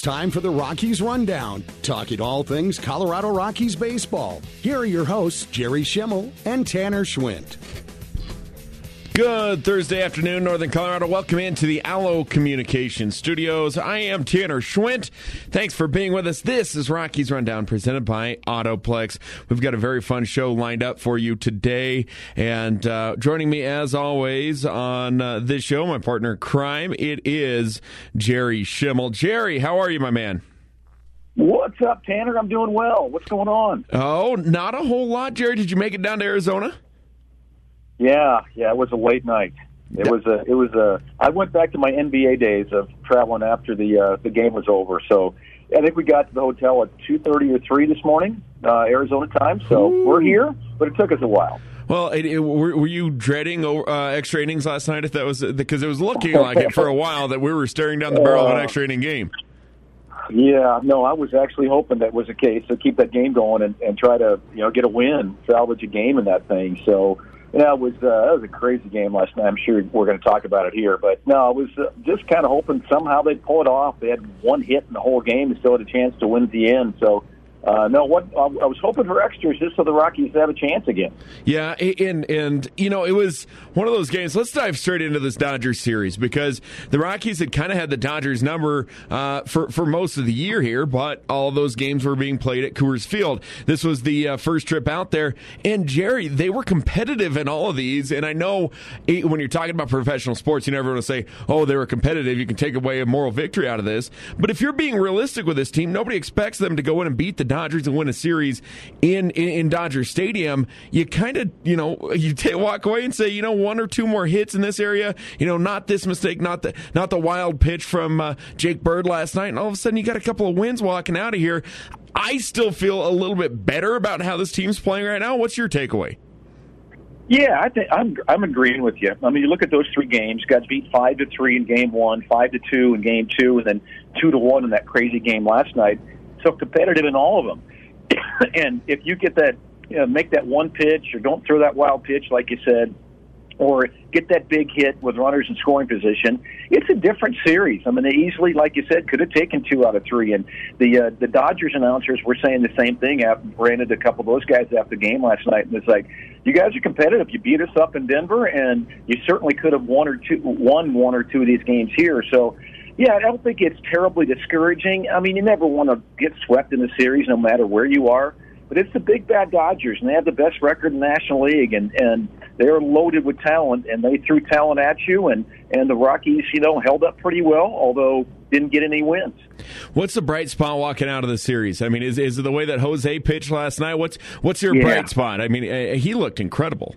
It's time for the Rockies Rundown, talking all things Colorado Rockies baseball. Here are your hosts, Jerry Schemmel and Tanner Schwint. Good Thursday afternoon, Northern Colorado. Welcome into the Allo Communication Studios. I am Tanner Schwint. Thanks for being with us. This is Rockies Rundown presented by Autoplex. We've got a very fun show lined up for you today. And uh, joining me, as always, on uh, this show, my partner crime, it is Jerry Schemmel. Jerry, how are you, my man? What's up, Tanner? I'm doing well. What's going on? Oh, not a whole lot, Jerry. Did you make it down to Arizona? Yeah, yeah, it was a late night. It was a, it was a. I went back to my NBA days of traveling after the uh, the game was over. So I think we got to the hotel at two thirty or three this morning, uh, Arizona time. So Ooh. we're here, but it took us a while. Well, it, it, were, were, you dreading uh, extra innings last night? If that was because it was looking like it for a while that we were staring down the barrel of an uh, extra inning game. Yeah, no, I was actually hoping that was the case to keep that game going and, and try to you know get a win, salvage a game in that thing. So yeah, it was uh, that was a crazy game last night. I'm sure we're going to talk about it here, but no, I was uh, just kind of hoping somehow they'd pull it off. They had one hit in the whole game, and still had a chance to win at the end. So uh, no, what I was hoping for extras just so the Rockies have a chance again. Yeah, and and you know it was one of those games. Let's dive straight into this Dodgers series because the Rockies had kind of had the Dodgers number uh, for for most of the year here, but all those games were being played at Coors Field. This was the uh, first trip out there, and Jerry, they were competitive in all of these. And I know eh, when you're talking about professional sports, you never want to say, "Oh, they were competitive." You can take away a moral victory out of this, but if you're being realistic with this team, nobody expects them to go in and beat the Dodgers and win a series in in, in Dodger Stadium, you kind of you know you t- walk away and say you know one or two more hits in this area, you know not this mistake, not the not the wild pitch from uh, Jake Bird last night, and all of a sudden you got a couple of wins walking out of here. I still feel a little bit better about how this team's playing right now. What's your takeaway? Yeah, I think I'm I'm agreeing with you. I mean, you look at those three games. Got beat five to three in game one, five to two in game two, and then two to one in that crazy game last night. So competitive in all of them. and if you get that, you know, make that one pitch or don't throw that wild pitch, like you said, or get that big hit with runners in scoring position, it's a different series. I mean, they easily, like you said, could have taken two out of three. And the uh, the Dodgers announcers were saying the same thing. Ran into a couple of those guys after the game last night, and it's like, you guys are competitive. You beat us up in Denver, and you certainly could have won or two, won one or two of these games here. So yeah, I don't think it's terribly discouraging. I mean, you never want to get swept in the series, no matter where you are. But it's the big bad Dodgers, and they have the best record in the National League, and and they're loaded with talent, and they threw talent at you, and and the Rockies, you know, held up pretty well, although didn't get any wins. What's the bright spot walking out of the series? I mean, is is it the way that Jose pitched last night? What's what's your yeah. bright spot? I mean, uh, he looked incredible.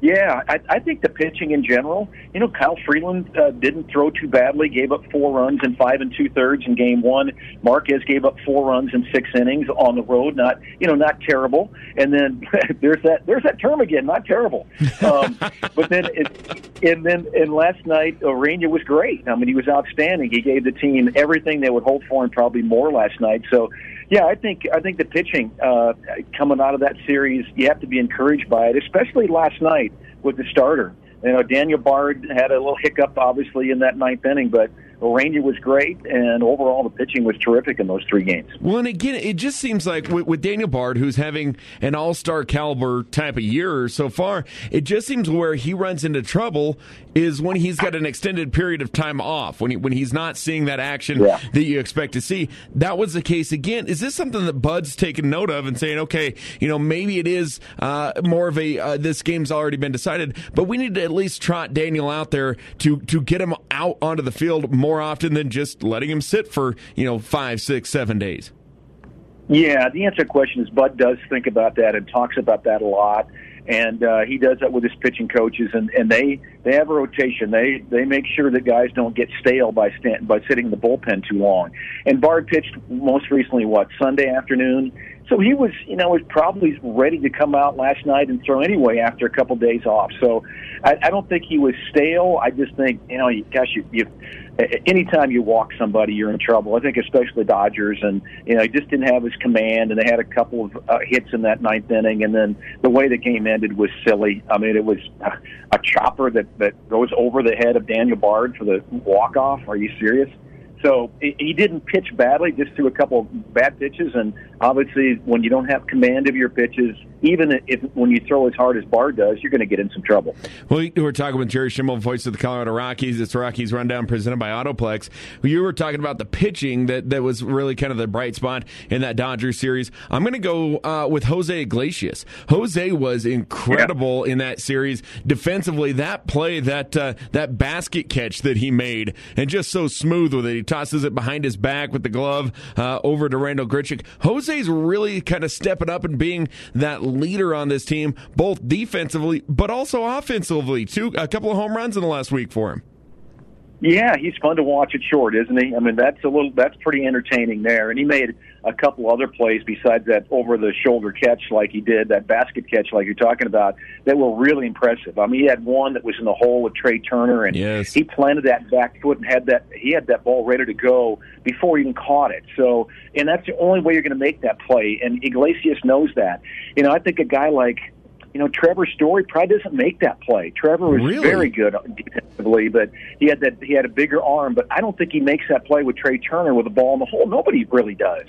Yeah, I, I think the pitching in general. You know, Kyle Freeland uh, didn't throw too badly. Gave up four runs in five and two thirds in game one. Marquez gave up four runs in six innings on the road. Not you know not terrible. And then there's that there's that term again. Not terrible. Um, but then it, and then and last night Urena was great. I mean he was outstanding. He gave the team everything they would hope for and probably more last night. So yeah, I think I think the pitching uh, coming out of that series, you have to be encouraged by it, especially last night with the starter. You know, Daniel Bard had a little hiccup, obviously, in that ninth inning, but Urena was great, and overall the pitching was terrific in those three games. Well, and again, it just seems like with, with Daniel Bard, who's having an All Star caliber type of year so far, it just seems where he runs into trouble is when he's got an extended period of time off, when he, when he's not seeing that action yeah. that you expect to see. That was the case again. Is this something that Bud's taken note of and saying, okay, you know, maybe it is uh, more of a uh, this game's already been decided, but we need to at least trot Daniel out there to to get him out onto the field more more often than just letting him sit for you know five, six, seven days? Yeah, the answer to the question is Bud does think about that and talks about that a lot, and uh, he does that with his pitching coaches, and and they they have a rotation. They they make sure that guys don't get stale by stand, by sitting in the bullpen too long. And Bard pitched most recently what Sunday afternoon, so he was, you know, was probably ready to come out last night and throw anyway after a couple days off. So I, I don't think he was stale. I just think, you know, you, gosh, you, you anytime you walk somebody, you're in trouble. I think especially Dodgers, and you know, he just didn't have his command, and they had a couple of uh, hits in that ninth inning, and then the way the game ended was silly. I mean, it was a chopper that that goes over the head of Daniel Bard for the walk off. Are you serious? So he didn't pitch badly, just threw a couple bad pitches. And obviously, when you don't have command of your pitches, even if when you throw as hard as Bard does, you're going to get in some trouble. Well, we're talking with Jerry Schemmel, voice of the Colorado Rockies. It's Rockies Rundown presented by Autoplex. You were talking about the pitching that, that was really kind of the bright spot in that Dodgers series. I'm going to go uh, with Jose Iglesias. Jose was incredible yeah. in that series defensively. That play, that uh, that basket catch that he made, and just so smooth with it. Tosses it behind his back with the glove uh, over to Randal Grichuk. Jose's really kind of stepping up and being that leader on this team, both defensively but also offensively. Two, a couple of home runs in the last week for him. Yeah, he's fun to watch at short, isn't he? I mean, that's a little that's pretty entertaining there. And he made a couple other plays besides that over the shoulder catch like he did, that basket catch like you're talking about, that were really impressive. I mean, he had one that was in the hole with Trea Turner and yes. he planted that back foot and had that he had that ball ready to go before he even caught it. So, and that's the only way you're going to make that play and Iglesias knows that. You know, I think a guy like you know, Trevor Story probably doesn't make that play. Trevor was really? very good defensively, but he had that he had a bigger arm. But I don't think he makes that play with Trea Turner with a ball in the hole. Nobody really does.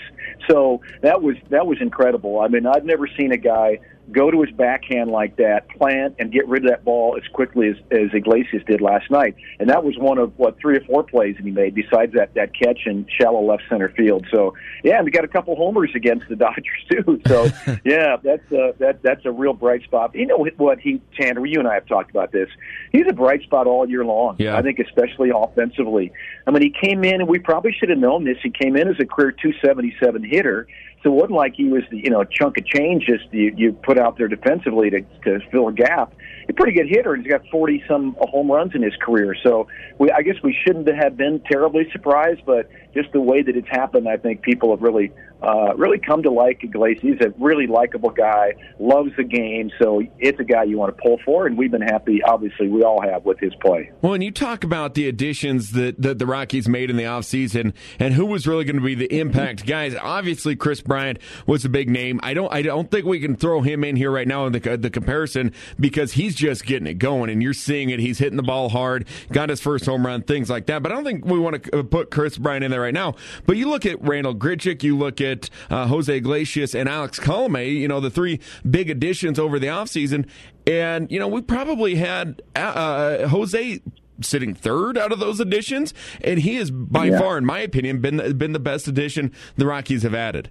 So that was that was incredible. I mean, I've never seen a guy go to his backhand like that, plant, and get rid of that ball as quickly as, as Iglesias did last night. And that was one of what three or four plays that he made besides that that catch in shallow left center field. So yeah, and we got a couple homers against the Dodgers too. So yeah, that's a, that that's a real bright spot. You know what he Tanner, you and I have talked about this. He's a bright spot all year long. Yeah. I think especially offensively. I mean, he came in, and we probably should have known this. He came in as a career 277 hitter so it wasn't like he was, you know, a chunk of change just you, you put out there defensively to, to fill a gap. A pretty good hitter, and he's got 40 some home runs in his career. So we, I guess we shouldn't have been terribly surprised, but just the way that it's happened, I think people have really, uh, really come to like Iglesias. He's a really likable guy, loves the game, so it's a guy you want to pull for, and we've been happy, obviously, we all have with his play. Well, and you talk about the additions that, that the Rockies made in the offseason and who was really going to be the impact guys. Obviously, Kris Bryant was a big name. I don't, I don't think we can throw him in here right now in the, the comparison because he's just getting it going, and you're seeing it. He's hitting the ball hard, got his first home run, things like that. But I don't think we want to put Kris Bryant in there right now. But you look at Randal Grichuk, you look at uh, Jose Iglesias and Alex Colome, you know, the three big additions over the offseason. And, you know, we probably had uh, uh, Jose sitting third out of those additions, and he has by yeah. far, in my opinion, been been the best addition the Rockies have added.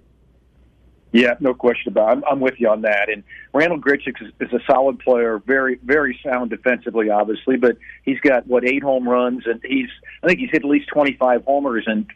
Yeah, no question about. It. I'm, I'm with you on that. And Randal Grichuk is, is a solid player, very very sound defensively, obviously. But he's got what eight home runs, and he's I think he's hit at least 25 homers in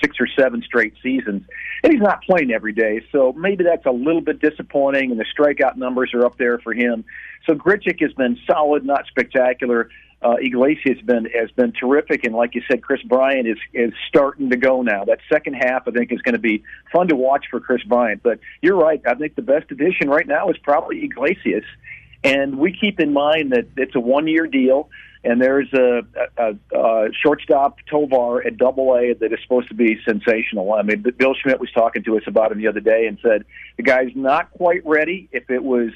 six or seven straight seasons. And he's not playing every day, so maybe that's a little bit disappointing. And the strikeout numbers are up there for him. So Grichuk has been solid, not spectacular uh, Iglesias been has been terrific, and like you said, Kris Bryant is is starting to go now. That second half, I think, is going to be fun to watch for Kris Bryant. But you're right. I think the best addition right now is probably Iglesias, and we keep in mind that it's a one year deal. And there's a, a, a shortstop Tovar at Double A that is supposed to be sensational. I mean, Bill Schmidt was talking to us about him the other day and said the guy's not quite ready. If it was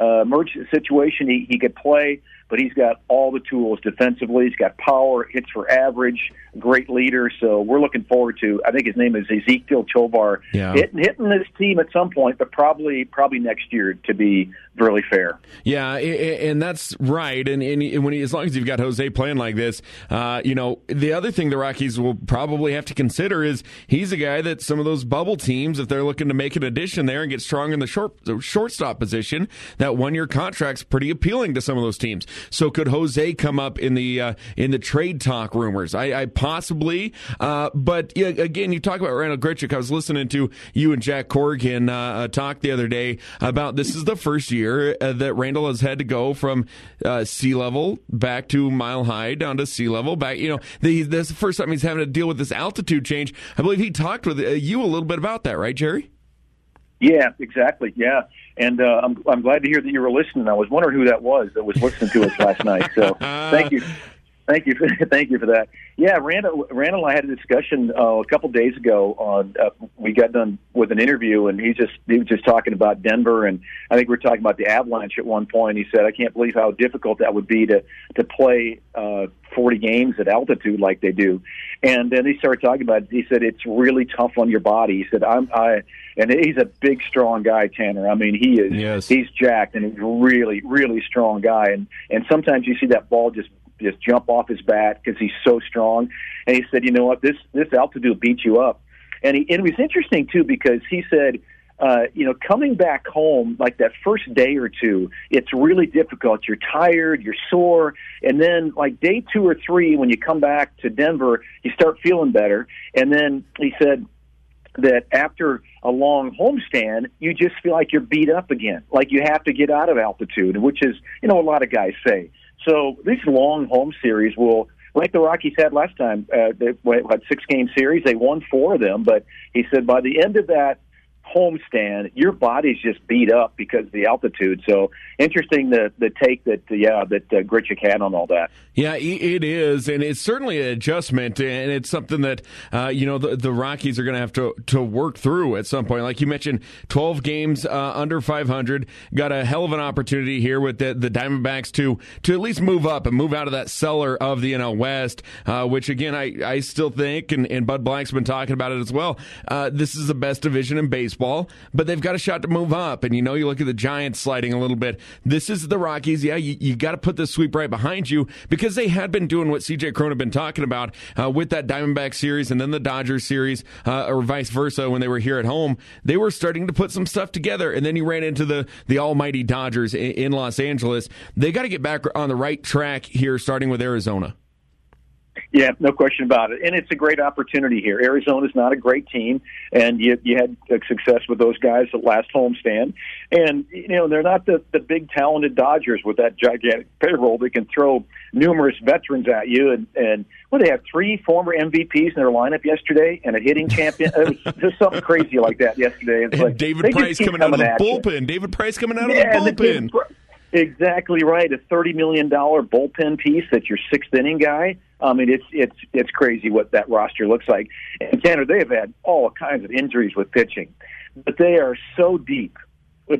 uh, emergency situation, he, he could play but he's got all the tools defensively. He's got power, hits for average, great leader. So we're looking forward to. I think his name is Ezequiel Tovar, yeah. hitting, hitting this team at some point, but probably probably next year to be really fair. Yeah, and that's right. And, and when he, as long as you've got Jose playing like this, uh, you know, the other thing the Rockies will probably have to consider is he's a guy that some of those bubble teams, if they're looking to make an addition there and get strong in the short shortstop position, that one year contract's pretty appealing to some of those teams. So could Jose come up in the uh, in the trade talk rumors? I, I possibly, uh, but yeah, again, you talk about Randal Grichuk. I was listening to you and Jack Corrigan uh, uh, talk the other day about this is the first year uh, that Randal has had to go from uh, sea level back to mile high down to sea level back. You know, the, this is the first time he's having to deal with this altitude change. I believe he talked with you a little bit about that, right, Jerry? Yeah, exactly. Yeah, and uh, I'm I'm glad to hear that you were listening. I was wondering who that was that was listening to us last night. So thank you. Thank you, for, thank you for that. Yeah, Randal, Randal and I had a discussion uh, a couple days ago. On uh, we got done with an interview, and he just he was just talking about Denver, and I think we are talking about the Avalanche at one point. He said, "I can't believe how difficult that would be to to play uh, 40 games at altitude like they do." And then he started talking about. It. He said, "It's really tough on your body." He said, "I'm I," and he's a big, strong guy, Tanner. I mean, he is. Yes. He's jacked, and he's really, really strong guy. And and sometimes you see that ball just just jump off his bat because he's so strong. And he said, you know what, this this altitude beats you up. And, he, and it was interesting too because he said, uh, you know, coming back home like that first day or two, it's really difficult. You're tired, you're sore, and then like day two or three, when you come back to Denver, you start feeling better. And then he said that after a long homestand, you just feel like you're beat up again, like you have to get out of altitude, which is, you know, a lot of guys say. So these long home series will, like the Rockies had last time, uh, they had six game series. They won four of them, but he said by the end of that homestand, your body's just beat up because of the altitude. So interesting the the take that yeah that uh, had on all that. Yeah, it is, and it's certainly an adjustment, and it's something that uh, you know the, the Rockies are going to have to to work through at some point. Like you mentioned, twelve games uh, under five hundred, got a hell of an opportunity here with the, the Diamondbacks to to at least move up and move out of that cellar of the NL West, uh, which again I I still think, and, and Bud Black's been talking about it as well. Uh, this is the best division in baseball, but they've got a shot to move up, and you know you look at the Giants sliding a little bit. This is the Rockies. Yeah, you, you got to put the sweep right behind you because they had been doing what CJ Cron had been talking about uh, with that Diamondback series and then the Dodgers series, uh, or vice versa, when they were here at home, they were starting to put some stuff together. And then you ran into the the almighty Dodgers in, in Los Angeles. They got to get back on the right track here, starting with Arizona. Yeah, no question about it. And it's a great opportunity here. Arizona's not a great team, and you, you had uh, success with those guys at last homestand. And, you know, they're not the, the big talented Dodgers with that gigantic payroll that can throw numerous veterans at you. And, and well, they have three former MVPs in their lineup yesterday and a hitting champion. it was just something crazy like that yesterday. It's like, David Price coming, coming out of the bullpen. You. David Price coming out yeah, of the bullpen. Exactly right. A thirty million dollar bullpen piece that's your sixth inning guy. I mean, it's it's it's crazy what that roster looks like. And Tanner, they have had all kinds of injuries with pitching, but they are so deep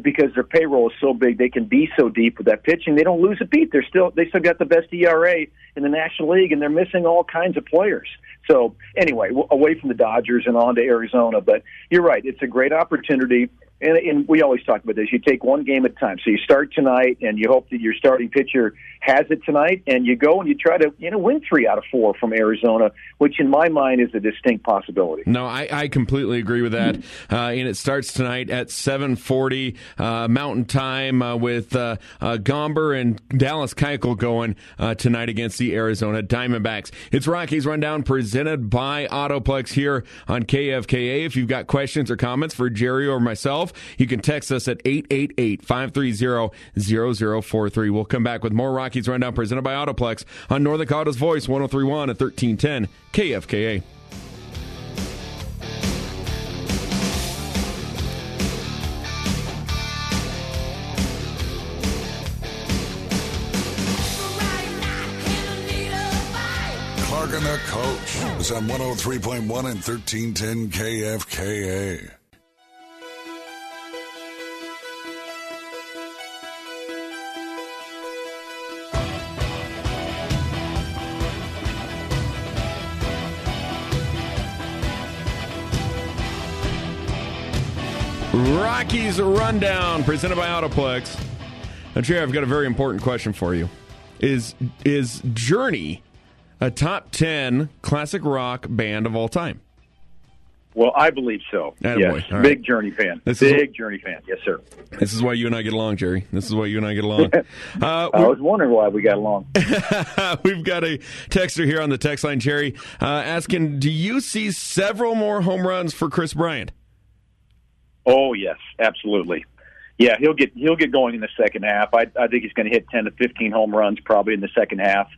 because their payroll is so big. They can be so deep with that pitching. They don't lose a beat. They're still they still got the best ERA in the National League, and they're missing all kinds of players. So anyway, away from the Dodgers and on to Arizona. But you're right; it's a great opportunity and, and we always talk about this. You take one game at a time. So you start tonight, and you hope that your starting pitcher has it tonight, and you go and you try to you know win three out of four from Arizona, which in my mind is a distinct possibility. No, I, I completely agree with that. Uh, and it starts tonight at seven forty uh, Mountain Time uh, with uh, uh, Gomber and Dallas Keuchel going uh, tonight against the Arizona Diamondbacks. It's Rockies Rundown presented by Autoplex here on KFKA. If you've got questions or comments for Jerry or myself, you can text us at 888-530-0043. We'll come back with more Rockies Rundown presented by Autoplex on Northern Colorado's Voice 1031 at 1310 KFKA. Clark and the Coach is on 103.1 and 1310 KFKA. Rockies Rundown, presented by Autoplex. Now, Jerry, I've got a very important question for you. Is is Journey a top ten classic rock band of all time? Well, I believe so. Attaboy. Yes, big Journey fan. This big is, Journey fan. Yes, sir. This is why you and I get along, Jerry. This is why you and I get along. Uh, I was wondering why we got along. we've got a texter here on the text line, Jerry, uh, asking, "Do you see several more home runs for Kris Bryant?" Oh yes, absolutely. Yeah, he'll get he'll get going in the second half. I, I think he's going to hit ten to fifteen home runs probably in the second half.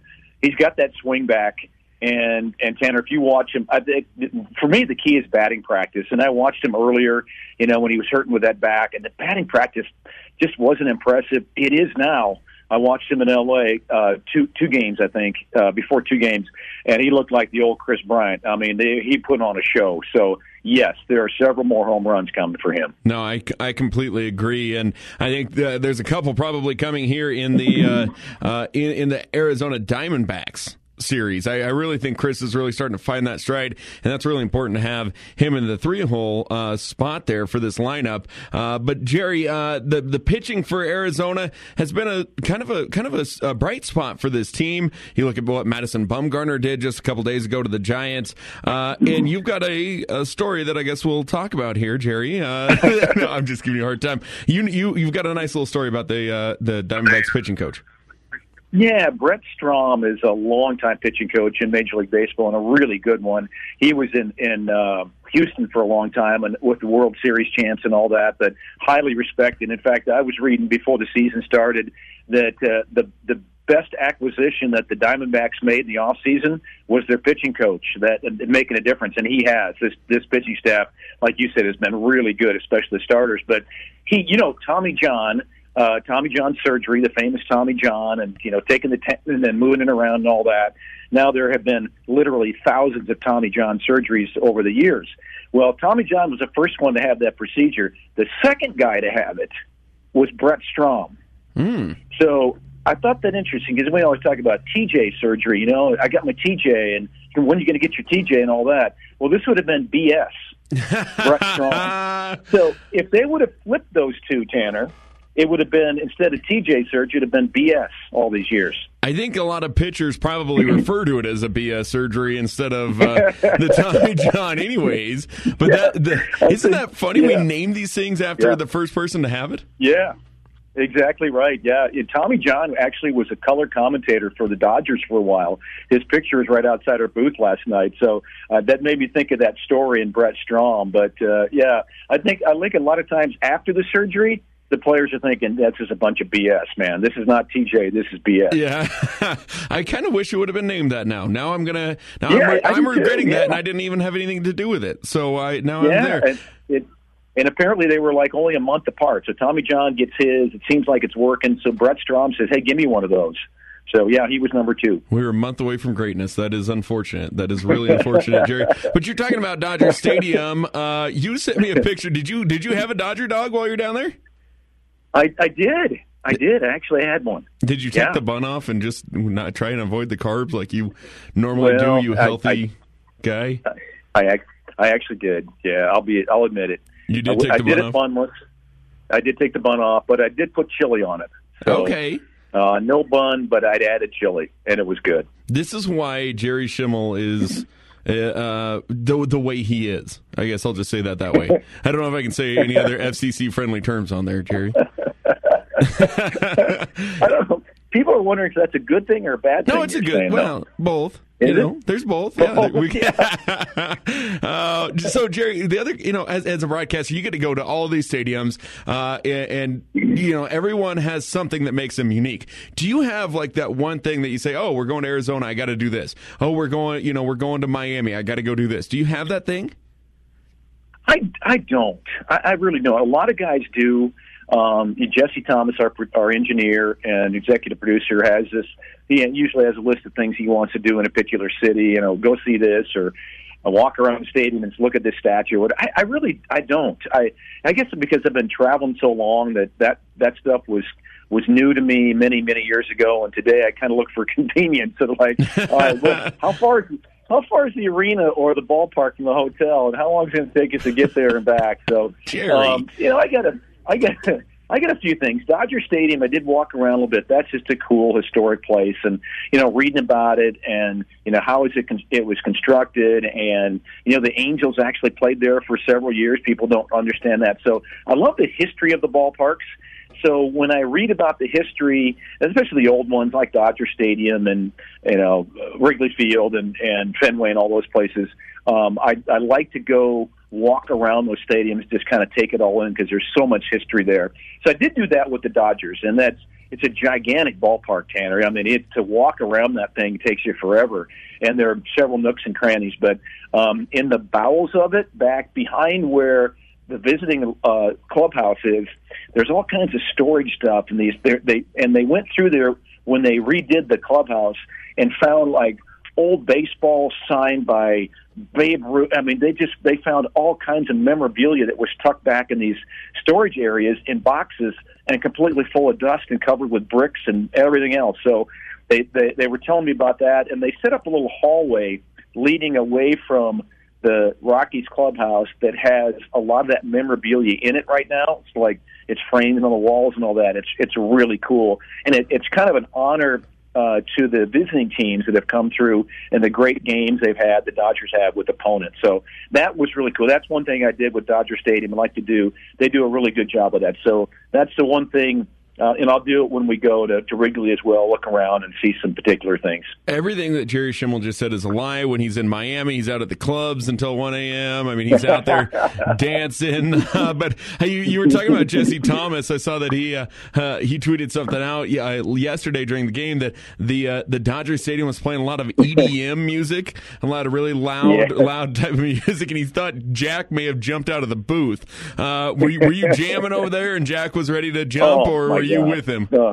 He's got that swing back, and and Tanner, if you watch him, I think for me the key is batting practice. And I watched him earlier, you know, when he was hurting with that back, and the batting practice just wasn't impressive. It is now, I watched him in L.A. Uh, two two games, I think, uh, before two games, and he looked like the old Kris Bryant. I mean, they, he put on a show. So yes, there are several more home runs coming for him. No, I, I completely agree, and I think uh, there's a couple probably coming here in the uh, uh, in, in the Arizona Diamondbacks series. I, I, really think Kris is really starting to find that stride, and that's really important to have him in the three hole uh, spot there for this lineup. Uh, but Jerry, uh, the the pitching for Arizona has been a kind of a kind of a, a, bright spot for this team. You look at what Madison Bumgarner did just a couple days ago to the Giants, uh, and you've got a, a, story that I guess we'll talk about here, Jerry. Uh, no, I'm just giving you a hard time. You you you've got a nice little story about the uh, the Diamondbacks pitching coach. Yeah, Brent Strom is a longtime pitching coach in Major League Baseball and a really good one. He was in in uh, Houston for a long time and with the World Series champs and all that, but highly respected. In fact, I was reading before the season started that uh, the the best acquisition that the Diamondbacks made in the off season was their pitching coach that uh, making a difference, and he has this this pitching staff, like you said, has been really good, especially the starters. But he, you know, Tommy John uh, Tommy John surgery, the famous Tommy John, and you know taking the tendon and then moving it around and all that. Now there have been literally thousands of Tommy John surgeries over the years. Well, Tommy John was the first one to have that procedure. The second guy to have it was Brent Strom. Mm. So I thought that interesting because we always talk about TJ surgery. You know, I got my TJ, and when are you going to get your TJ and all that? Well, this would have been BS. Brent Strom. So if they would have flipped those two, Tanner, it would have been instead of TJ surgery, it'd have been BS all these years. I think a lot of pitchers probably refer to it as a BS surgery instead of uh, the Tommy John, anyways. But yeah, that the, isn't that funny? Yeah. We name these things after yeah. the first person to have it. Yeah, Exactly right. Yeah, Tommy John actually was a color commentator for the Dodgers for a while. His picture is right outside our booth last night, so uh, that made me think of that story in Brent Strom. But uh, yeah, I think I think a lot of times after the surgery, the players are thinking that's just a bunch of BS, man. This is not TJ. This is BS. Yeah, I kind of wish it would have been named that. Now, now I'm gonna. Now yeah, I'm, I'm regretting yeah. that, and I didn't even have anything to do with it. So I now yeah, I'm there. And, it, and apparently they were like only a month apart. So Tommy John gets his. It seems like it's working. So Brent Strom says, "Hey, give me one of those." So yeah, he was number two. We were a month away from greatness. That is unfortunate. That is really unfortunate, Jerry. But you're talking about Dodger Stadium. Uh, you sent me a picture. Did you did you have a Dodger dog while you're down there? I, I did. I did. I actually had one. Did you take yeah. the bun off and just not try and avoid the carbs like you normally well, do? You healthy I, I, guy. I I actually did. Yeah, I'll be. I'll admit it. You did take I, the I did bun it bunless. I did take the bun off, but I did put chili on it. So, okay. Uh, no bun, but I'd added chili, and it was good. This is why Jerry Schemmel is uh, the the way he is. I guess I'll just say that that way. I don't know if I can say any other FCC friendly terms on there, Jerry. I don't know. People are wondering if that's a good thing or a bad thing. No, it's a good. Saying, well, no. both. Is you know, there's both. Yeah. Both, we, yeah. uh, so Jerry, the other, you know, as, as a broadcaster, you get to go to all these stadiums, uh, and, and, you know, everyone has something that makes them unique. Do you have like that one thing that you say, "Oh, we're going to Arizona, I got to do this." Oh, we're going, you know, we're going to Miami, I got to go do this. Do you have that thing? I I don't. I, I really don't. A lot of guys do. Um, Jesse Thomas, our our engineer and executive producer, has this. He usually has a list of things he wants to do in a particular city. You know, go see this or uh, walk around the stadium and look at this statue. I, I really, I don't. I I guess because I've been traveling so long that that that stuff was was new to me many many years ago, and today I kind of look for convenience. So like, all right, well, how far is how far is the arena or the ballpark from the hotel, and how long is it going to take us to get there and back? So, um, you know, I got a I get I get a few things. Dodger Stadium, I did walk around a little bit. That's just a cool historic place, and you know, reading about it, and you know, how is it con- it was constructed, and you know, the Angels actually played there for several years. People don't understand that, so I love the history of the ballparks. So when I read about the history, especially the old ones like Dodger Stadium and you know Wrigley Field and and Fenway and all those places, um, I I like to go walk around those stadiums, just kind of take it all in because there's so much history there. So I did do that with the Dodgers, and that's it's a gigantic ballpark, Tanner. I mean, it to walk around that thing takes you forever, and there are several nooks and crannies. But um, in the bowels of it, back behind where the visiting uh, clubhouse is there's all kinds of storage stuff and these they and they went through there when they redid the clubhouse and found like old baseball signed by Babe Ruth. I mean, they just they found all kinds of memorabilia that was tucked back in these storage areas in boxes and completely full of dust and covered with bricks and everything else. So they they, they were telling me about that, and they set up a little hallway leading away from the Rockies clubhouse that has a lot of that memorabilia in it right now. It's like it's framed on the walls and all that. It's it's really cool, and it, it's kind of an honor uh, to the visiting teams that have come through and the great games they've had, the Dodgers have with opponents. So that was really cool. That's one thing I did with Dodger Stadium and like to do. They do a really good job of that. So that's the one thing uh, and I'll do it when we go to, to Wrigley as well, look around and see some particular things. Everything that Jerry Schemmel just said is a lie. When he's in Miami, he's out at the clubs until 1 a.m. I mean, he's out there dancing. Uh, but hey, you, you, were talking about Jesse Thomas. I saw that he uh, uh he tweeted something out yesterday during the game that the uh, the Dodger Stadium was playing a lot of EDM music, a lot of really loud yeah. loud type of music, and he thought Jack may have jumped out of the booth. Uh, were you, were you jamming over there, and Jack was ready to jump, oh, or? You with him? Uh,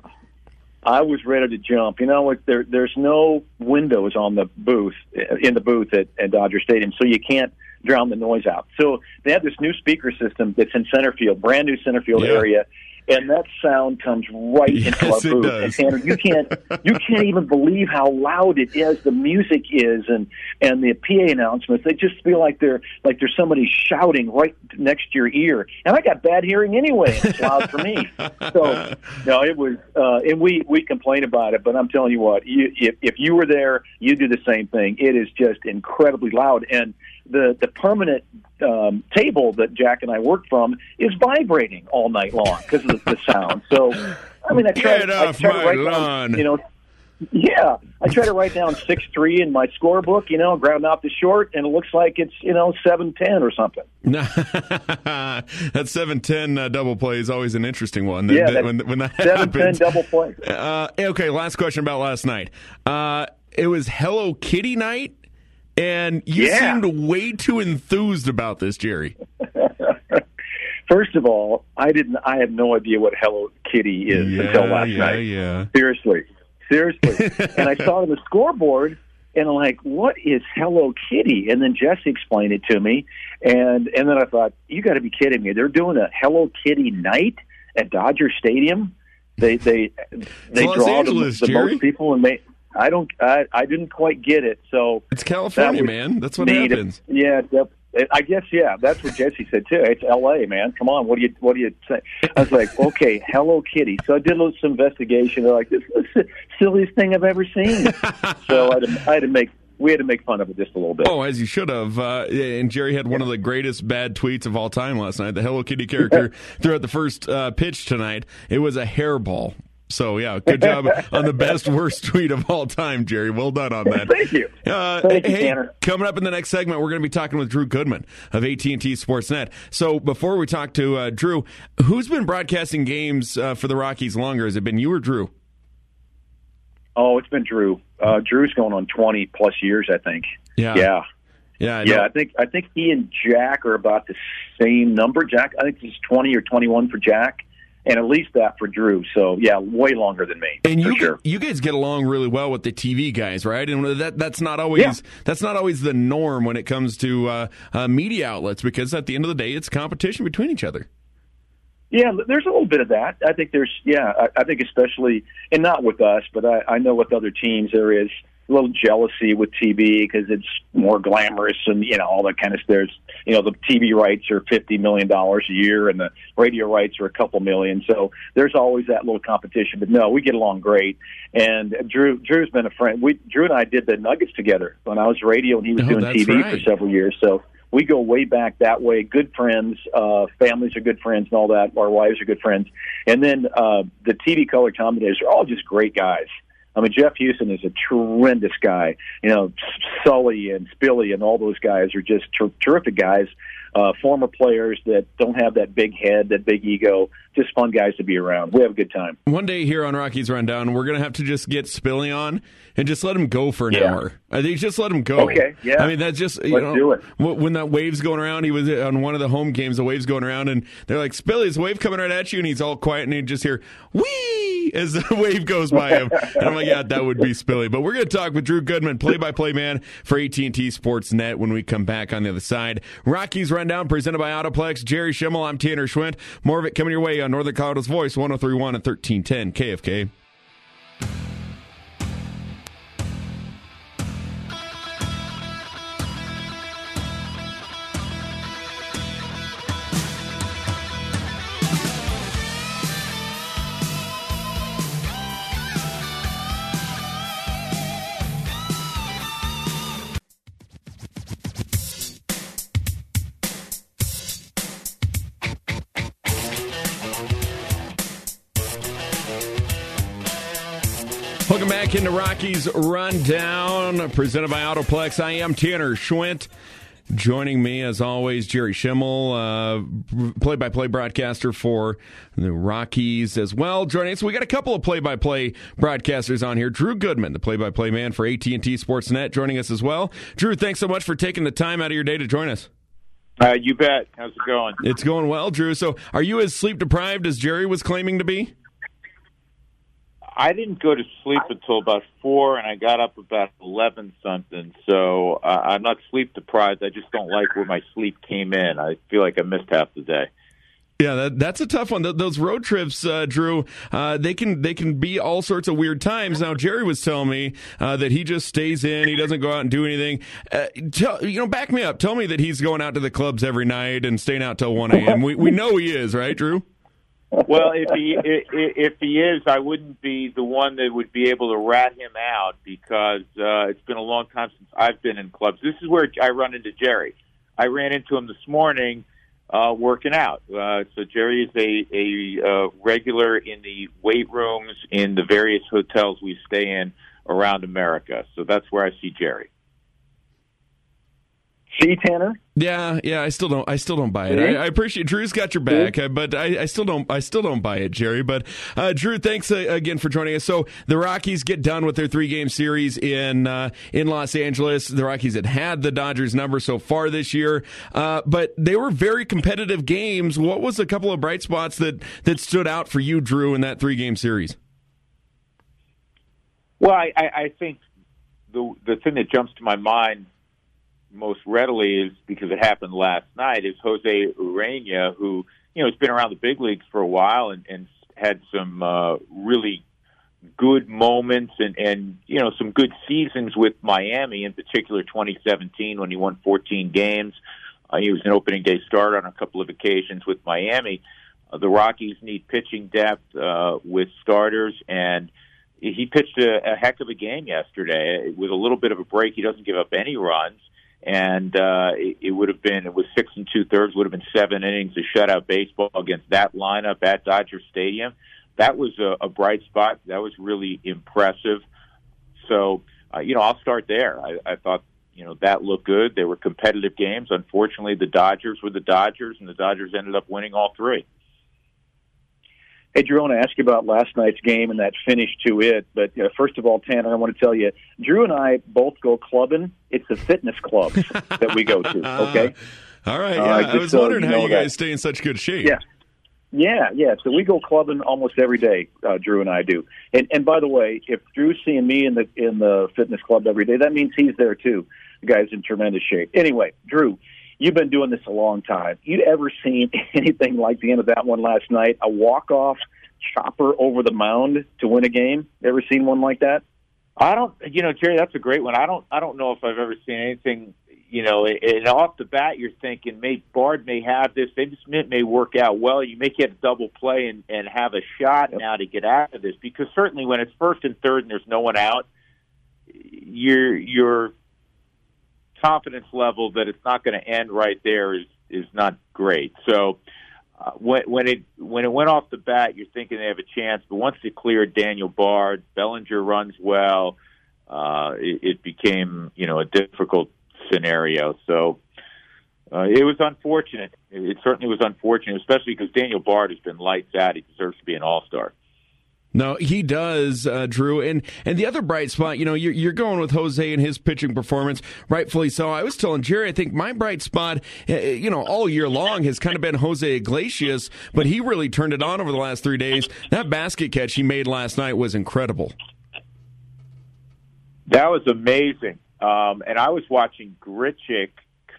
I was ready to jump. You know, there, there's no windows on the booth in the booth at, at Dodger Stadium, so you can't drown the noise out. So they have this new speaker system that's in center field, brand new center field yeah. area, and that sound comes right yes, into our booth. And Tanner, you can't you can't even believe how loud it is. The music is, and and the PA announcements. They just feel like they're like there's somebody shouting right next to your ear. And I got bad hearing anyway. It's loud for me. So no, it was. Uh, and we we complain about it, but I'm telling you what, you, if if you were there, you'd do the same thing. It is just incredibly loud and the the permanent um, table that Jack and I work from is vibrating all night long because of the, the sound. So, I mean, I try, Get off I try my to write lawn. Down, you know, yeah, I try to write down six three in my scorebook, you know, ground out the short, and it looks like it's you know seven ten or something. that seven ten uh, double play is always an interesting one. Yeah, that, when, when that seven happens. ten double play. Uh, okay, last question about last night. Uh, it was Hello Kitty night and you yeah. seemed way too enthused about this, Jerry. First of all, I didn't. I have no idea what Hello Kitty is yeah, until last yeah, night. Yeah, seriously, seriously. and I saw it on the scoreboard, and I'm like, "What is Hello Kitty?" And then Jesse explained it to me, and and then I thought, "You got to be kidding me! They're doing a Hello Kitty night at Dodger Stadium." They they they draw Angeles, the, the most people, and they I don't. I, I didn't quite get it. So it's California, that man. That's what happens. Yeah, def- I guess. Yeah, that's what Jesse said too. It's L.A., man. Come on, what do you what do you say? I was like, okay, Hello Kitty. So I did a little some investigation. They're like, this is the silliest thing I've ever seen. so I had, to, I had to make we had to make fun of it just a little bit. Oh, as you should have. Uh, and Jerry had one of the greatest bad tweets of all time last night. The Hello Kitty character threw out the first uh, pitch tonight. It was a hairball. So yeah, good job on the best worst tweet of all time, Jerry. Well done on that. Thank you. Uh, Thank you, hey, Tanner. coming up in the next segment, we're going to be talking with Drew Goodman of AT and T Sportsnet. So before we talk to uh, Drew, who's been broadcasting games uh, for the Rockies longer? Has it been you or Drew? Oh, it's been Drew. Uh, Drew's going on twenty plus years, I think. Yeah. Yeah. Yeah, I yeah. I think I think he and Jack are about the same number. Jack, I think it's twenty or twenty-one for Jack, and at least that for Drew. So yeah, way longer than me. And you sure. you guys get along really well with the TV guys, right? And that that's not always Yeah. that's not always the norm when it comes to uh, uh, media outlets because at the end of the day, it's competition between each other. Yeah, there's a little bit of that. I think there's, yeah, I, I think especially, and not with us, but I, I know with other teams there is a little jealousy with TV because it's more glamorous and you know all that kind of. There's, you know, the TV rights are fifty million dollars a year, and the radio rights are a couple million. So there's always that little competition. But no, we get along great. And Drew, Drew's been a friend. We Drew and I did the Nuggets together when I was radio and he was Oh, doing TV right. for several years. So we go way back that way. Good friends, uh, families are good friends, and all that. Our wives are good friends, and then uh, the TV color commentators are all just great guys. I mean, Jeff Huson is a tremendous guy. You know, Sully and Spilly and all those guys are just ter- terrific guys. Uh, former players that don't have that big head, that big ego. Just fun guys to be around. We have a good time. One day here on Rockies Rundown, we're going to have to just get Spilly on and just let him go for an Yeah. hour. I think just let him go. Okay, yeah. I mean, that's just, you Let's know, do it. when that wave's going around, he was on one of the home games, the wave's going around, and they're like, Spilly, is the wave coming right at you? And he's all quiet, and you just hear, wee, as the wave goes by him. and I'm like, yeah, that would be Spilly. But we're going to talk with Drew Goodman, play-by-play man for AT&T Sportsnet when we come back on the other side. Rockies Rundown presented by Autoplex. Jerry Schemmel, I'm Tanner Schwint. More of it coming your way on Northern Colorado's Voice, 1031 and 1310 KFK. Welcome back into Rockies Rundown, presented by Autoplex. I am Tanner Schwint. Joining me, as always, Jerry Schemmel, uh, play-by-play broadcaster for the Rockies as well. Joining us, we got a couple of play-by-play broadcasters on here. Drew Goodman, the play-by-play man for AT&T Sportsnet, joining us as well. Drew, thanks so much for taking the time out of your day to join us. Uh, you bet. How's it going? It's going well, Drew. So, are you as sleep deprived as Jerry was claiming to be? I didn't go to sleep until about four, and I got up about eleven something. So uh, I'm not sleep deprived. I just don't like where my sleep came in. I feel like I missed half the day. Yeah, that, that's a tough one. Th- those road trips, uh, Drew, uh, they can they can be all sorts of weird times. Now, Jerry was telling me uh, that he just stays in. He doesn't go out and do anything. Uh, tell you know, back me up. Tell me that he's going out to the clubs every night and staying out till one a.m. we we know he is, right, Drew? Well, if he if he is, I wouldn't be the one that would be able to rat him out because uh, it's been a long time since I've been in clubs. This is where I run into Jerry. I ran into him this morning uh, working out. Uh, so Jerry is a a uh, regular in the weight rooms in the various hotels we stay in around America. So that's where I see Jerry. See, Tanner? Yeah, yeah. I still don't. I still don't buy it. See? I, I appreciate Drew's got your back, uh, but I, I still don't. I still don't buy it, Jerry. But uh, Drew, thanks uh, again for joining us. So the Rockies get done with their three game series in uh, in Los Angeles. The Rockies had had the Dodgers number so far this year, uh, but they were very competitive games. What was a couple of bright spots that that stood out for you, Drew, in that three game series? Well, I, I, I think the the thing that jumps to my mind most readily is because it happened last night is Jose Urena, who you know has been around the big leagues for a while and, and had some uh, really good moments and and you know some good seasons with Miami, in particular 2017 when he won 14 games. Uh, he was an opening day starter on a couple of occasions with Miami. Uh, the Rockies need pitching depth uh, with starters and he pitched a, a heck of a game yesterday with a little bit of a break. He doesn't give up any runs, and uh, it, it would have been it was six and two thirds would have been seven innings of shutout baseball against that lineup at Dodger Stadium. That was a, a bright spot. That was really impressive. So uh, you know I'll start there. I, I thought you know that looked good. They were competitive games. Unfortunately, the Dodgers were the Dodgers, and the Dodgers ended up winning all three. Hey, Drew, I want to ask you about last night's game and that finish to it. But uh, first of all, Tanner, I want to tell you, Drew and I both go clubbing. It's the fitness clubs that we go to. Okay. All right. Uh, I was so wondering you how you guys that. stay in such good shape. Yeah. Yeah, yeah. So we go clubbing almost every day. Uh, Drew and I do. And and by the way, if Drew's seeing me in the in the fitness club every day, that means he's there too. The guy's in tremendous shape. Anyway, Drew, you've been doing this a long time. You'd ever seen anything like the end of that one last night? A walk off chopper over the mound to win a game? Ever seen one like that? I don't, you know, Jerry, that's a great one. I don't, I don't know if I've ever seen anything. You know, and off the bat, you're thinking, may Bard may have this. They just may, work out well. You may get a double play and and have a shot now to get out of this because certainly when it's first and third and there's no one out, your your confidence level that it's not going to end right there is is not great. So. uh, when, when it when it went off the bat, you're thinking they have a chance. But once it cleared Daniel Bard, Bellinger runs well. Uh, it, it became you know a difficult scenario. So uh, it was unfortunate. It, it certainly was unfortunate, especially because Daniel Bard has been lights out. He deserves to be an All Star. No, he does, uh, Drew. And and the other bright spot, you know, you're, you're going with Jose and his pitching performance, rightfully so. I was telling Jerry, I think my bright spot, uh, you know, all year long has kind of been Jose Iglesias, but he really turned it on over the last three days. That basket catch he made last night was incredible. That was amazing. Um, and I was watching Grichuk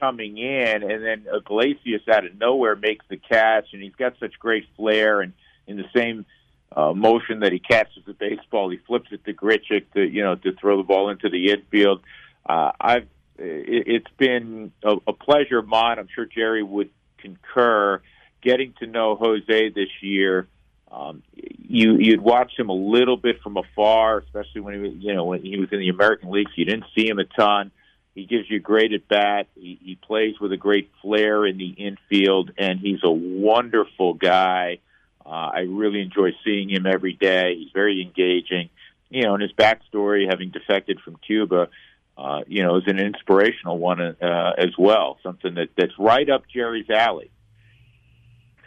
coming in, and then Iglesias out of nowhere makes the catch, and he's got such great flair and in the same – uh, motion that he catches the baseball. He flips it to Grichuk to you know to throw the ball into the infield. Uh, I've it, it's been a, a pleasure of mine. I'm sure Jerry would concur. Getting to know Jose this year, um, you you'd watch him a little bit from afar, especially when he was you know when he was in the American leagues. You didn't see him a ton. He gives you great at bat. He, he plays with a great flair in the infield, and he's a wonderful guy. I really enjoy seeing him every day. He's very engaging. You know, and his backstory, having defected from Cuba, uh, you know, is an inspirational one uh, as well. Something that that's right up Jerry's alley.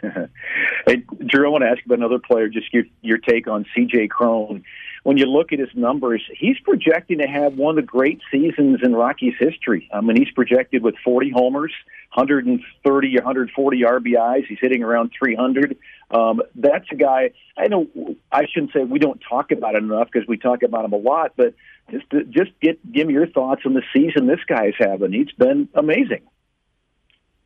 hey, Drew, I want to ask about another player. Just your your take on C.J. Cron. When you look at his numbers, he's projecting to have one of the great seasons in Rockies history. I mean, he's projected with 40 homers, 130 140 RBIs. He's hitting around 300. Um, that's a guy. I know I shouldn't say we don't talk about it enough because we talk about him a lot, but just just get give me your thoughts on the season this guy's having. He's been amazing.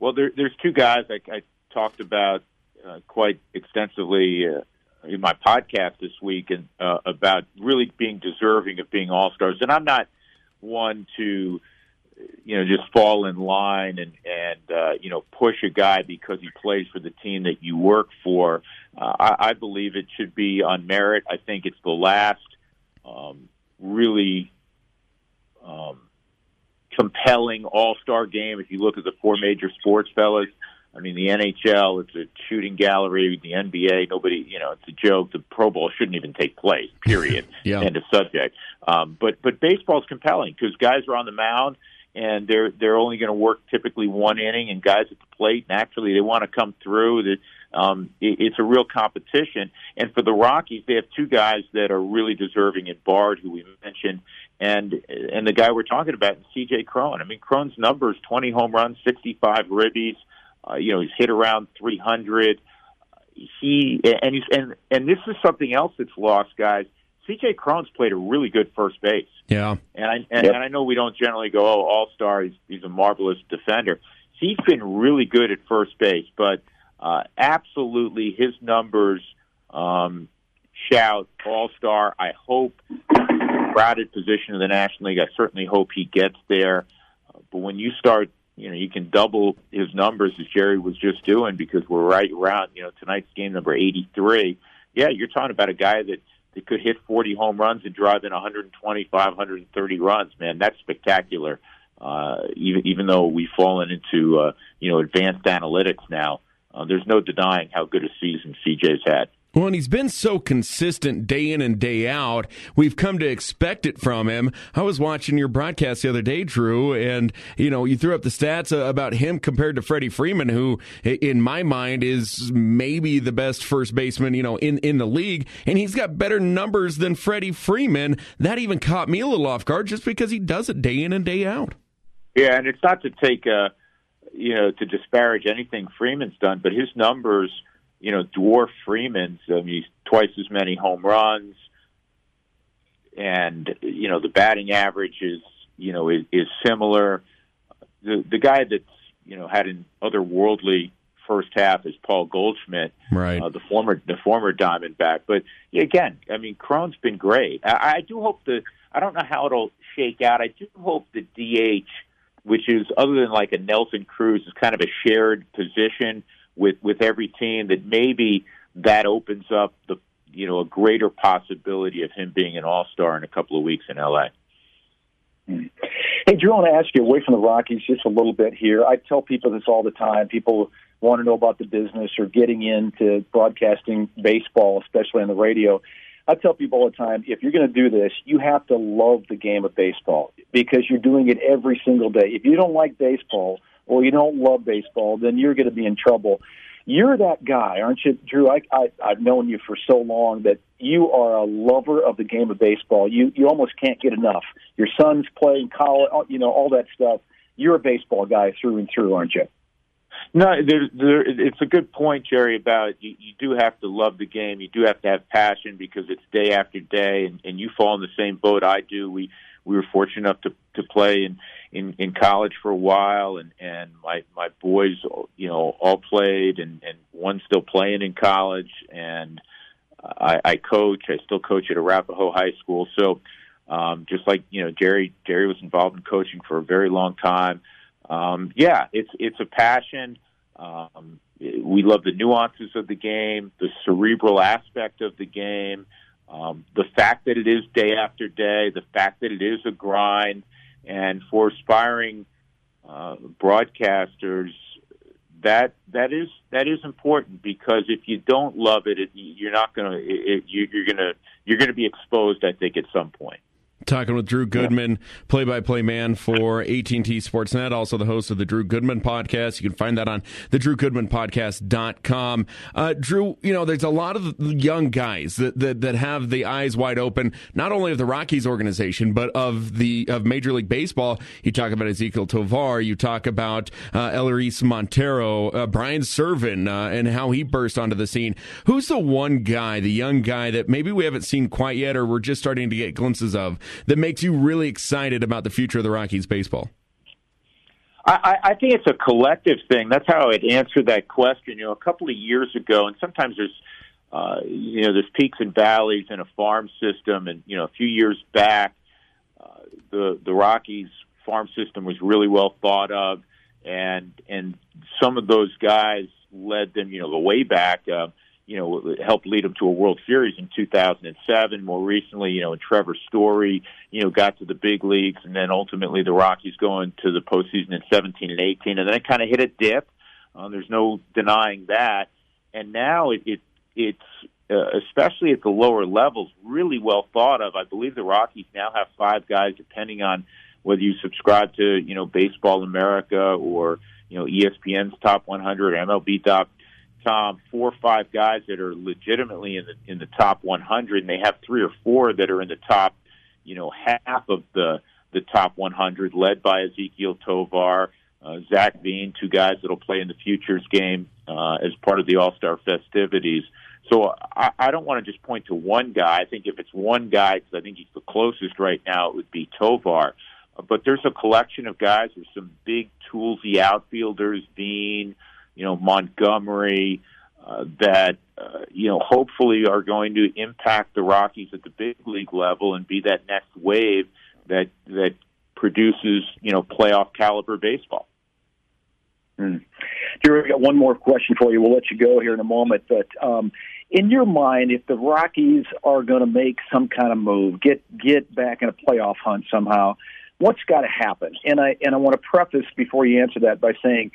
Well, there, there's two guys I, I talked about uh, quite extensively uh, in my podcast this week, and uh, about really being deserving of being all stars. And I'm not one to you know just fall in line and and uh, you know push a guy because he plays for the team that you work for. Uh, I, I believe it should be on merit. I think it's the last um, really um, compelling All Star game. If you look at the four major sports, fellas. I mean, the NHL, it's a shooting gallery. The NBA, nobody, you know, it's a joke. The Pro Bowl shouldn't even take place. Period. yeah. End of subject. Um, but but baseball's compelling because guys are on the mound and they're they're only going to work typically one inning, and guys at the plate naturally they want to come through. That um, it, it's a real competition, and for the Rockies, they have two guys that are really deserving in Bard, who we mentioned, and and the guy we're talking about, C.J. Cron. I mean, Cron's numbers: twenty home runs, sixty-five ribbies. Uh, you know, he's hit around three hundred. He and he's and and this is something else that's lost, guys CJ Cron's played a really good first base. Yeah, and I and, yep. and I know we don't generally go, oh, all star. He's, he's a marvelous defender. He's been really good at first base, but uh, absolutely his numbers um, shout all star. I hope crowded position in the National League. I certainly hope he gets there. Uh, but when you start, you know, you can double his numbers as Jerry was just doing because we're right around, you know, tonight's game number 83. Yeah, you're talking about a guy that that could hit 40 home runs and drive in 125, 130 runs. Man, that's spectacular. Uh, even even though we've fallen into uh, you know advanced analytics now, uh, there's no denying how good a season CJ's had. Well, and he's been so consistent day in and day out. We've come to expect it from him. I was watching your broadcast the other day, Drew, and you know you threw up the stats uh, about him compared to Freddie Freeman, who, in my mind, is maybe the best first baseman you know in in the league, and he's got better numbers than Freddie Freeman. That even caught me a little off guard, just because he does it day in and day out. Yeah, and it's not to take uh, you know to disparage anything Freeman's done, but his numbers you know, dwarf Freeman's. I mean, twice as many home runs, and you know the batting average is you know is, is similar. The the guy that's you know had an otherworldly first half is Paul Goldschmidt, right? Uh, the former the former Diamondback. But again, I mean, Cron's been great. I, I do hope the I don't know how it'll shake out. I do hope the DH, which is other than like a Nelson Cruz, is kind of a shared position with with every team that maybe that opens up the you know a greater possibility of him being an all star in a couple of weeks in LA. Hey, Drew, I want to ask you away from the Rockies just a little bit here. I tell people this all the time. People want to know about the business or getting into broadcasting baseball, especially on the radio. I tell people all the time, if you're going to do this, you have to love the game of baseball because you're doing it every single day. If you don't like baseball or you don't love baseball, then you're going to be in trouble. You're that guy, aren't you, Drew? I, I, I've known you for so long that you are a lover of the game of baseball. You you almost can't get enough. Your son's playing college, you know, all that stuff. You're a baseball guy through and through, aren't you? No, there, there, it's a good point, Jerry. About you, you do have to love the game. You do have to have passion because it's day after day, and, and you fall in the same boat I do. We we were fortunate enough to to play in in in college for a while, and and my my boys, you know, all played, and and one still playing in college, and I, I coach. I still coach at Arapahoe High School, so. Um, just like you know, Jerry Jerry was involved in coaching for a very long time um, yeah, it's it's a passion. Um, we love the nuances of the game, the cerebral aspect of the game, um, the fact that it is day after day, the fact that it is a grind, and for aspiring uh, broadcasters, that that is that is important because if you don't love it, it you're not going to you're going to you're going to be exposed. I think at some point. Talking with Drew Goodman, play-by-play man for AT&T Sportsnet, also the host of the Drew Goodman podcast. You can find that on the drew drewgoodmanpodcast.com. Uh, Drew, you know, there's a lot of young guys that, that, that have the eyes wide open, not only of the Rockies organization, but of the of Major League Baseball. You talk about Ezequiel Tovar, you talk about uh, Montero, uh, Brian Serven, uh, and how he burst onto the scene. Who's the one guy, the young guy that maybe we haven't seen quite yet, or we're just starting to get glimpses of? That makes you really excited about the future of the Rockies baseball? I, I think it's a collective thing. That's how I'd answer that question. You know, a couple of years ago, and sometimes there's, uh, you know, there's peaks and valleys in a farm system, and you know, a few years back, uh, the the Rockies farm system was really well thought of, and and some of those guys led them, you know, the way back. Uh, you know, helped lead them to a World Series in 2007. More recently, you know, Trevor Story, you know, got to the big leagues, and then ultimately the Rockies going to the postseason in 17 and 18, and then it kind of hit a dip. Uh, there's no denying that, and now it, it it's uh, especially at the lower levels really well thought of. I believe the Rockies now have five guys, depending on whether you subscribe to you know Baseball America or you know ESPN's Top 100, MLB Top Tom, four or five guys that are legitimately in the in the top 100, and they have three or four that are in the top, you know, half of the the top 100, led by Ezequiel Tovar, uh, Zach Veen, two guys that'll play in the futures game uh, as part of the All Star festivities. So I, I don't want to just point to one guy. I think if it's one guy, because I think he's the closest right now, it would be Tovar. But there's a collection of guys. There's some big toolsy outfielders, Veen you know, Montgomery, uh, that uh, you know hopefully are going to impact the Rockies at the big league level and be that next wave that that produces you know playoff caliber baseball. Hmm. Jerry, I got one more question for you. We'll let you go here in a moment, but um, in your mind, if the Rockies are going to make some kind of move, get get back in a playoff hunt somehow, what's got to happen? And I and I want to preface before you answer that by saying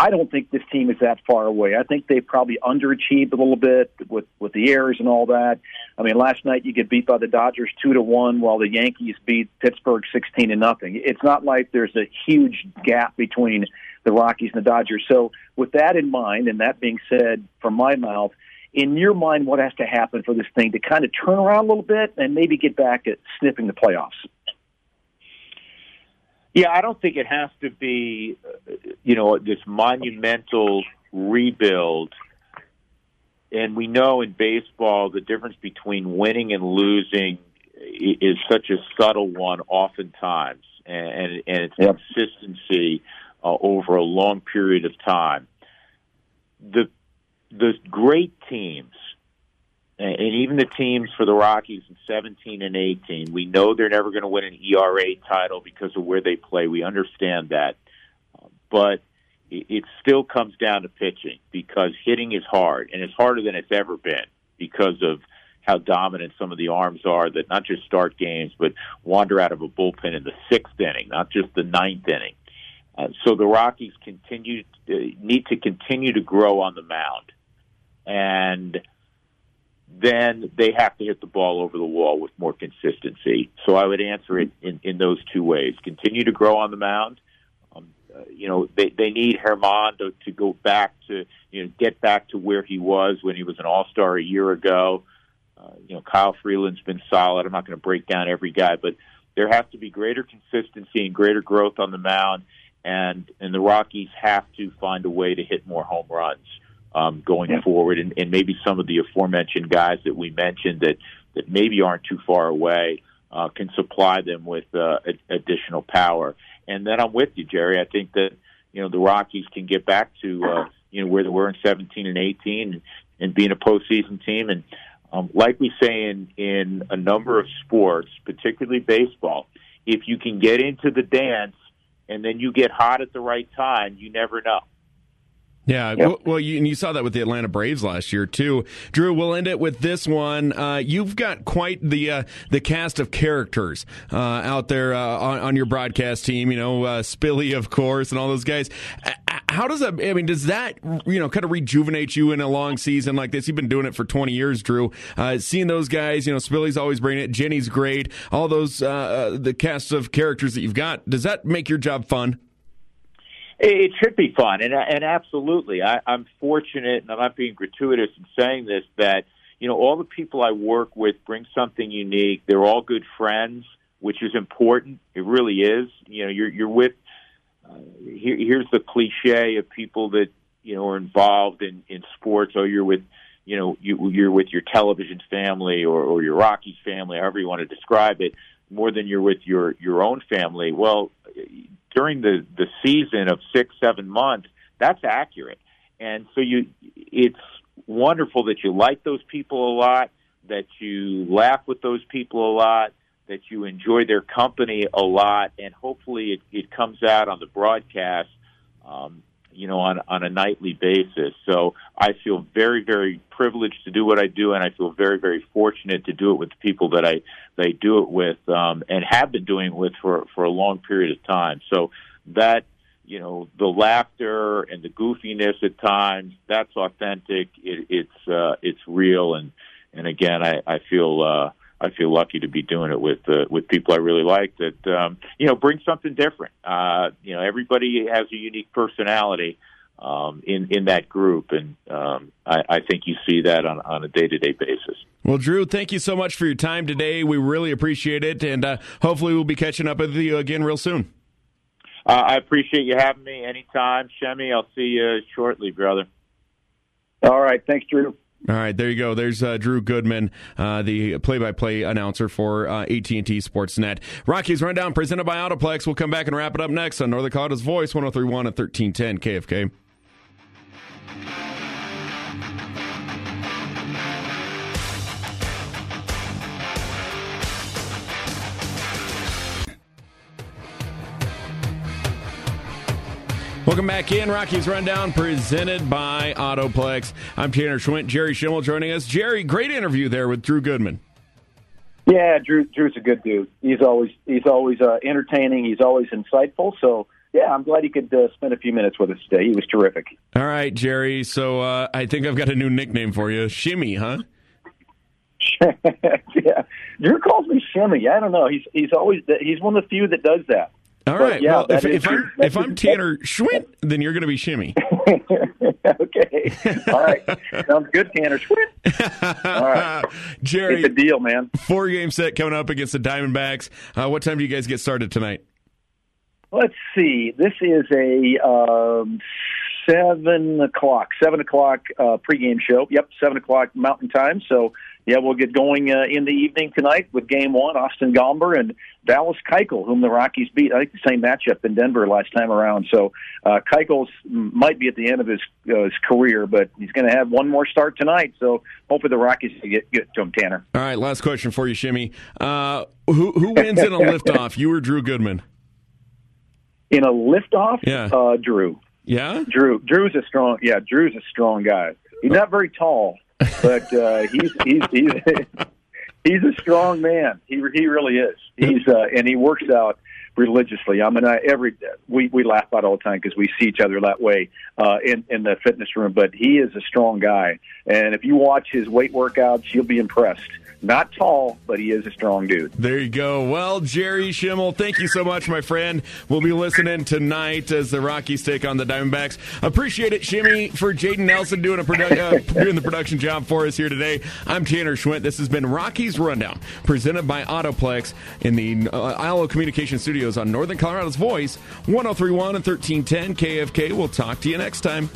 I don't think this team is that far away. I think they probably underachieved a little bit with with the errors and all that. I mean, last night you get beat by the Dodgers two to one, while the Yankees beat Pittsburgh sixteen to nothing. It's not like there's a huge gap between the Rockies and the Dodgers. So, with that in mind, and that being said, from my mouth, in your mind, what has to happen for this thing to kind of turn around a little bit and maybe get back at sniffing the playoffs? Yeah, I don't think it has to be, uh, you know, this monumental rebuild. And we know in baseball the difference between winning and losing is such a subtle one, oftentimes, and and it's yep. consistency uh, over a long period of time. The the great teams and even the teams for the Rockies in 17 and 18, we know they're never going to win an ERA title because of where they play. We understand that. But it still comes down to pitching because hitting is hard, and it's harder than it's ever been because of how dominant some of the arms are that not just start games, but wander out of a bullpen in the sixth inning, not just the ninth inning. Uh, so the Rockies continue uh, need to continue to grow on the mound, and then they have to hit the ball over the wall with more consistency. So I would answer it in, in those two ways: continue to grow on the mound. Um, uh, you know, they they need Germán to, to go back to you know get back to where he was when he was an All Star a year ago. Uh, you know, Kyle Freeland's been solid. I'm not going to break down every guy, but there has to be greater consistency and greater growth on the mound, and and the Rockies have to find a way to hit more home runs um, going yeah. forward, and, and maybe some of the aforementioned guys that we mentioned that that maybe aren't too far away uh, can supply them with uh, additional power. And then I'm with you, Jerry. I think that you know the Rockies can get back to uh, you know where they were in 17 and 18 and, and being a postseason team. And um, like we say in in a number of sports, particularly baseball, if you can get into the dance and then you get hot at the right time, you never know. Yeah, yep. well, you, and you saw that with the Atlanta Braves last year too. Drew, we'll end it with this one. Uh, you've got quite the uh, the cast of characters uh, out there uh, on, on, your broadcast team. You know, uh, Spilly, of course, and all those guys. How does that? I mean, does that you know kind of rejuvenate you in a long season like this? You've been doing it for twenty years, Drew. Uh, seeing those guys, you know, Spilly's always bringing it. Jenny's great. All those the cast of characters that you've got. Does that make your job fun? It should be fun, and and absolutely, I, I'm fortunate, and I'm not being gratuitous in saying this that you know all the people I work with bring something unique. They're all good friends, which is important. It really is. You know, you're you're with. Uh, here, here's the cliche of people that you know are involved in in sports. Oh, you're with you know you, you're with your television family or, or your Rockies family, however you want to describe it, more than you're with your your own family. Well, during the the season of six seven months, that's accurate. And so you, it's wonderful that you like those people a lot, that you laugh with those people a lot, that you enjoy their company a lot, and hopefully it, it comes out on the broadcast. Um, you know, on on a nightly basis. So I feel very, very privileged to do what I do, and I feel very, very fortunate to do it with the people that I they do it with, um, and have been doing it with for for a long period of time. So that you know, the laughter and the goofiness at times that's authentic. It, it's uh, it's real, and and again, I I feel. Uh, I feel lucky to be doing it with uh, with people I really like that um, you know bring something different. Uh, you know, everybody has a unique personality um, in in that group, and um, I, I think you see that on on a day to day basis. Well, Drew, thank you so much for your time today. We really appreciate it, and uh, hopefully we'll be catching up with you again real soon. Uh, I appreciate you having me anytime, Shemmy. I'll see you shortly, brother. All right, thanks, Drew. All right, there you go. There's uh, Drew Goodman, uh, the play-by-play announcer for uh, AT&T Sportsnet. Rockies rundown presented by Autoplex. We'll come back and wrap it up next on Northern Colorado's Voice, 103.1 and 1310 KFK. Welcome back in. Rockies Rundown presented by Autoplex. I'm Tanner Schwint. Jerry Schemmel joining us. Jerry, great interview there with Drew Goodman. Yeah, Drew. Drew's a good dude. He's always he's always uh, entertaining. He's always insightful. So yeah, I'm glad he could uh, spend a few minutes with us today. He was terrific. All right, Jerry. So uh, I think I've got a new nickname for you, Shimmy, huh? yeah, Drew calls me Shimmy. I don't know. He's he's always he's one of the few that does that. All right. Yeah, well, if, if I'm if I'm Tanner Schwint, then you're going to be Shimmy. okay. All right. Sounds good, Tanner Schwint. All right. Jerry, it's a deal, man. Four game set coming up against the Diamondbacks. Uh, what time do you guys get started tonight? Let's see. This is a um, seven o'clock. Seven o'clock uh, pregame show. Yep, seven o'clock Mountain Time. So yeah, we'll get going uh, in the evening tonight with Game One. Austin Gomber and Dallas Keuchel, whom the Rockies beat. I think the same matchup in Denver last time around. So uh, Keuchel might be at the end of his uh, his career, but he's going to have one more start tonight. So hopefully the Rockies get get to him, Tanner. All right, last question for you, Shimmy. Uh, who who wins in a liftoff? You or Drew Goodman? In a liftoff, yeah, uh, Drew. Yeah, Drew. Drew's a strong. Yeah, Drew's a strong guy. He's not very tall but uh, he's he's he's he's a strong man. He he really is. He's uh, and he works out religiously. I mean, I, every we we laugh about all the time because we see each other that way uh, in in the fitness room. But he is a strong guy, and if you watch his weight workouts, you'll be impressed. Not tall, but he is a strong dude. There you go. Well, Jerry Schemmel, thank you so much, my friend. We'll be listening tonight as the Rockies take on the Diamondbacks. Appreciate it, Shimmy, for Jaden Nelson doing a produ- uh, doing the production job for us here today. I'm Tanner Schwint. This has been Rockies Rundown, presented by Autoplex in the uh, ILO Communication Studios on Northern Colorado's Voice, 1031 and 1310 KFK. We'll talk to you next time.